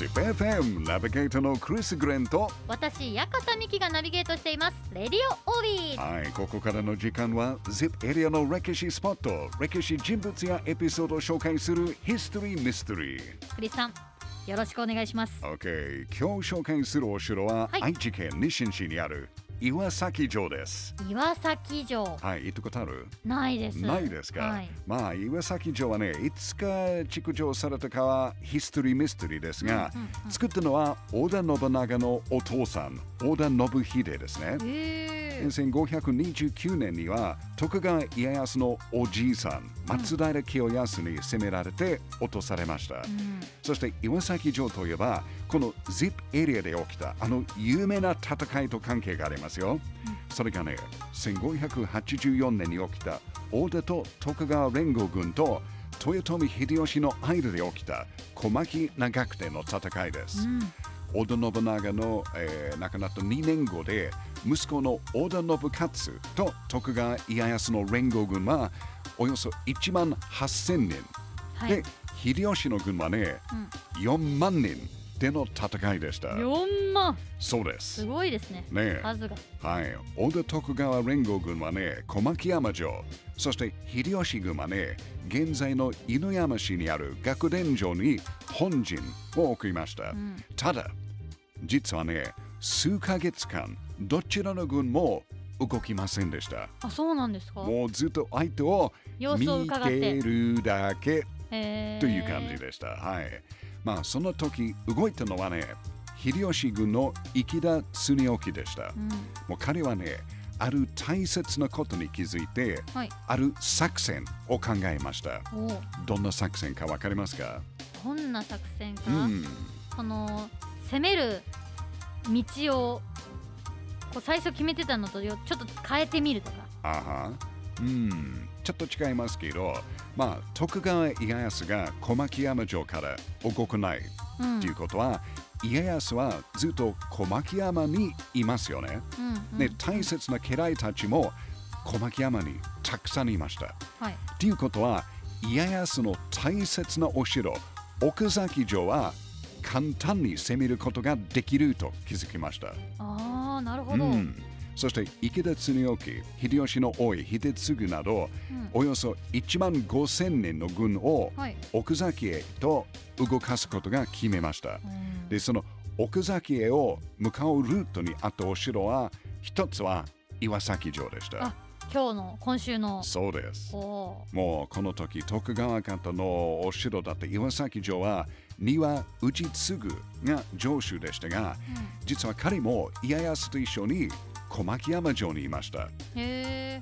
ZIPFM ナビゲーターのクリス・グレンと私、館美希がナビゲートしています。レディオオービー。はい、ここからの時間は ZIP エリアの歴史スポット歴史人物やエピソードを紹介するヒストリー・ミステリークリスさん、よろしくお願いします。OK 今日紹介するお城は、はい愛知県日進市にある岩崎城です。岩崎城、はい行ったことある？ないです。ないですか、はい。まあ岩崎城はねいつか築城されたかはヒストリーミステリーですが、うんうんうん。作ったのは織田信長のお父さん織田信秀ですね。へー。1529年には徳川家康のおじいさん松平清康に攻められて落とされました、うん。そして岩崎城といえばこの ZIP エリアで起きたあの有名な戦いと関係がありますよ、それがね1584年に起きた大田と徳川連合軍と豊臣秀吉の間で起きた小牧長久手の戦いです、うん。織田信長の、えー亡くなった2年後で息子の織田信勝と徳川家康の連合軍はおよそ1万8000人、はい。で。秀吉の軍はね、4万人での戦いでした4万。そうですすごいですね。ね数が。はい織田徳川連合軍はね小牧山城そして秀吉軍はね現在の犬山市にある学殿城に本陣を送りました、んただ実はね数ヶ月間どちらの軍も動きませんでしたあ、そうなんですかもうずっと相手を見ててるだけという感じでした。はい。まあ、その時動いたのはね、秀吉軍の池田恒興でした。うんもう彼はね、ある大切なことに気づいて、はい。ある作戦を考えました。どんな作戦かわかりますか？どんな作戦か？うん。その攻める道をこう最初決めてたのとよちょっと変えてみるとか。あは。うん。ちょっと違いますけど、まあ、徳川家康が小牧山城から動かないうんっていうことは、家康はずっと小牧山にいますよね。うんうんね、大切な家来たちも小牧山にたくさんいました。はい。ということは、家康の大切なお城、奥崎城は簡単に攻めることができると気づきました。ああ、なるほど。うんそして池田恒興、秀吉の王位、秀次など、うんおよそ1万5000人の軍をはい。奥崎へと動かすことが決めました。うんで、その奥崎へを向かうルートにあったお城は、一つは岩崎城でしたあ。今日の今週のそうです。もうこの時、徳川方のお城だった岩崎城は、庭氏継が城主でしたが、実は彼も家康と一緒に小牧山城にいました。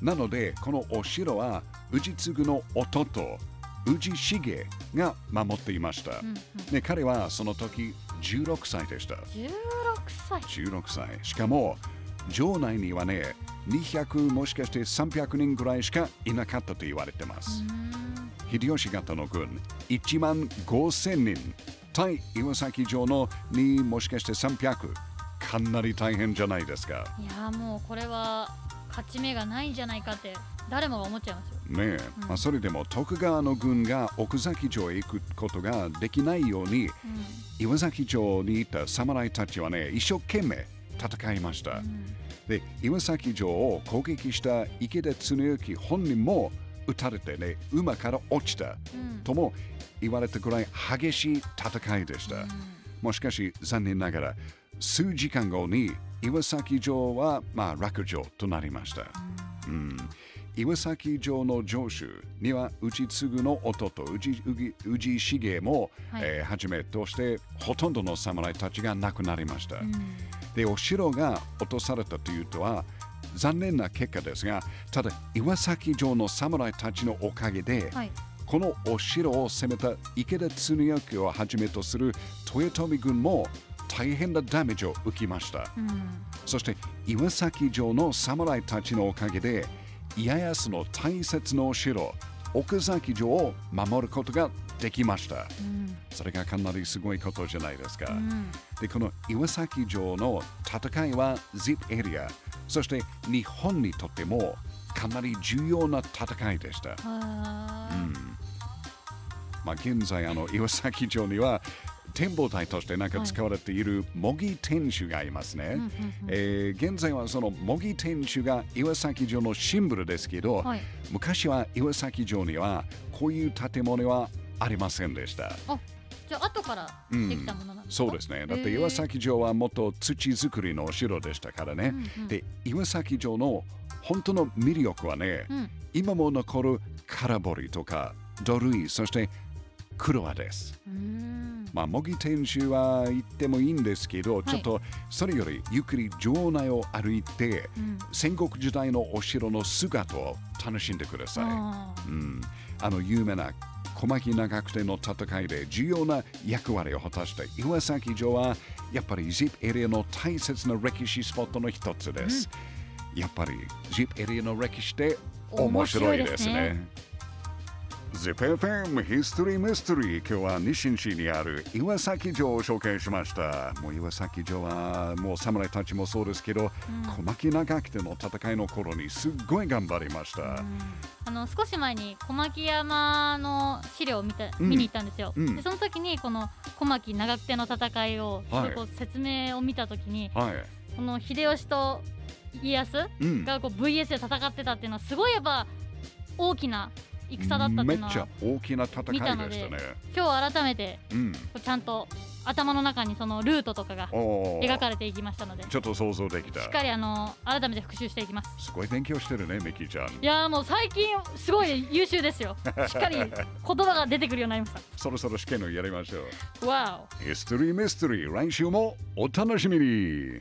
なので、このお城は氏継の弟、氏重が守っていました。うんうんで彼はその時16歳でした。16歳。16歳。しかも、城内にはね、200もしかして300人ぐらいしかいなかったと言われてます。秀吉方の軍、1万5000人。対岩崎城のにもしかして300。かなり大変じゃないですか。いやーもうこれは勝ち目がないんじゃないかって誰もが思っちゃいますよ。ねえ、うん。まあ、それでも徳川の軍が奥崎城へ行くことができないように岩崎城にいた侍たちはね一生懸命戦いました、うん。で岩崎城を攻撃した池田恒之本人も撃たれてね馬から落ちた。うん。とも言われたくらい激しい戦いでした、うん。もうしかし残念ながら数時間後に岩崎城はまあ落城となりました、うん、岩崎城の城主には氏継の弟氏氏重も、はい。えーはじめとしてほとんどの侍たちが亡くなりました、うん。でお城が落とされたというとは残念な結果ですがただ岩崎城の侍たちのおかげで、はい。このお城を攻めた池田恒之をはじめとする豊臣軍も大変なダメージを受けました。うんそして岩崎城の侍たちのおかげで家康の大切なお城奥崎城を守ることができました。うんそれがかなりすごいことじゃないですか。うんで、この岩崎城の戦いは ZIP エリア、そして日本にとってもかなり重要な戦いでした。はーまあ、現在あの岩崎城には展望台としてなんか使われている模擬天守がいますね。うんうんうんえー現在はその模擬天守が岩崎城のシンボルですけど、はい昔は岩崎城にはこういう建物はありませんでした。じゃあ後からできたものなんですか、そうですね。だって岩崎城はもっと土作りのお城でしたからね。うんうんで、岩崎城の本当の魅力はね、うん今も残る空堀とか土塁、そして黒輪です。まあ、模擬天守は行ってもいいんですけど、いちょっとそれよりゆっくり城内を歩いて、うん戦国時代のお城の姿を楽しんでください。あーうん、あの有名な小牧長久手の戦いで重要な役割を果たした岩崎城はやっぱり ZIP エリアの大切な歴史スポットの一つです。やっぱり ZIP エリアの歴史って面白いですね。ZIPFM History Mystery 今日は日清市にある岩崎城を紹介しました。もう岩崎城はもう侍たちもそうですけど、小牧長久手の戦いの頃にすっごい頑張りました。あの少し前に小牧山の資料を見た、うん見に行ったんですよ、うんでその時にこの小牧長久手の戦いを、はいこう説明を見た時にはい。この秀吉と家康うん。がこう VS で戦ってたっていうのはすごいやっぱ大きな戦だったっていうのはめっちゃ大きな戦いでしたね。今日改めてうん。ちゃんと頭の中にそのルートとかが描かれていきましたのでちょっと想像できたしっ。かりあの改めて復習していきますすごい勉強してるね、ミキちゃん。いやーもう最近すごい優秀ですよしっかり言葉が出てくるようになりましそろそろ試験をやりましょう。たわお History Mystery 来週もお楽しみに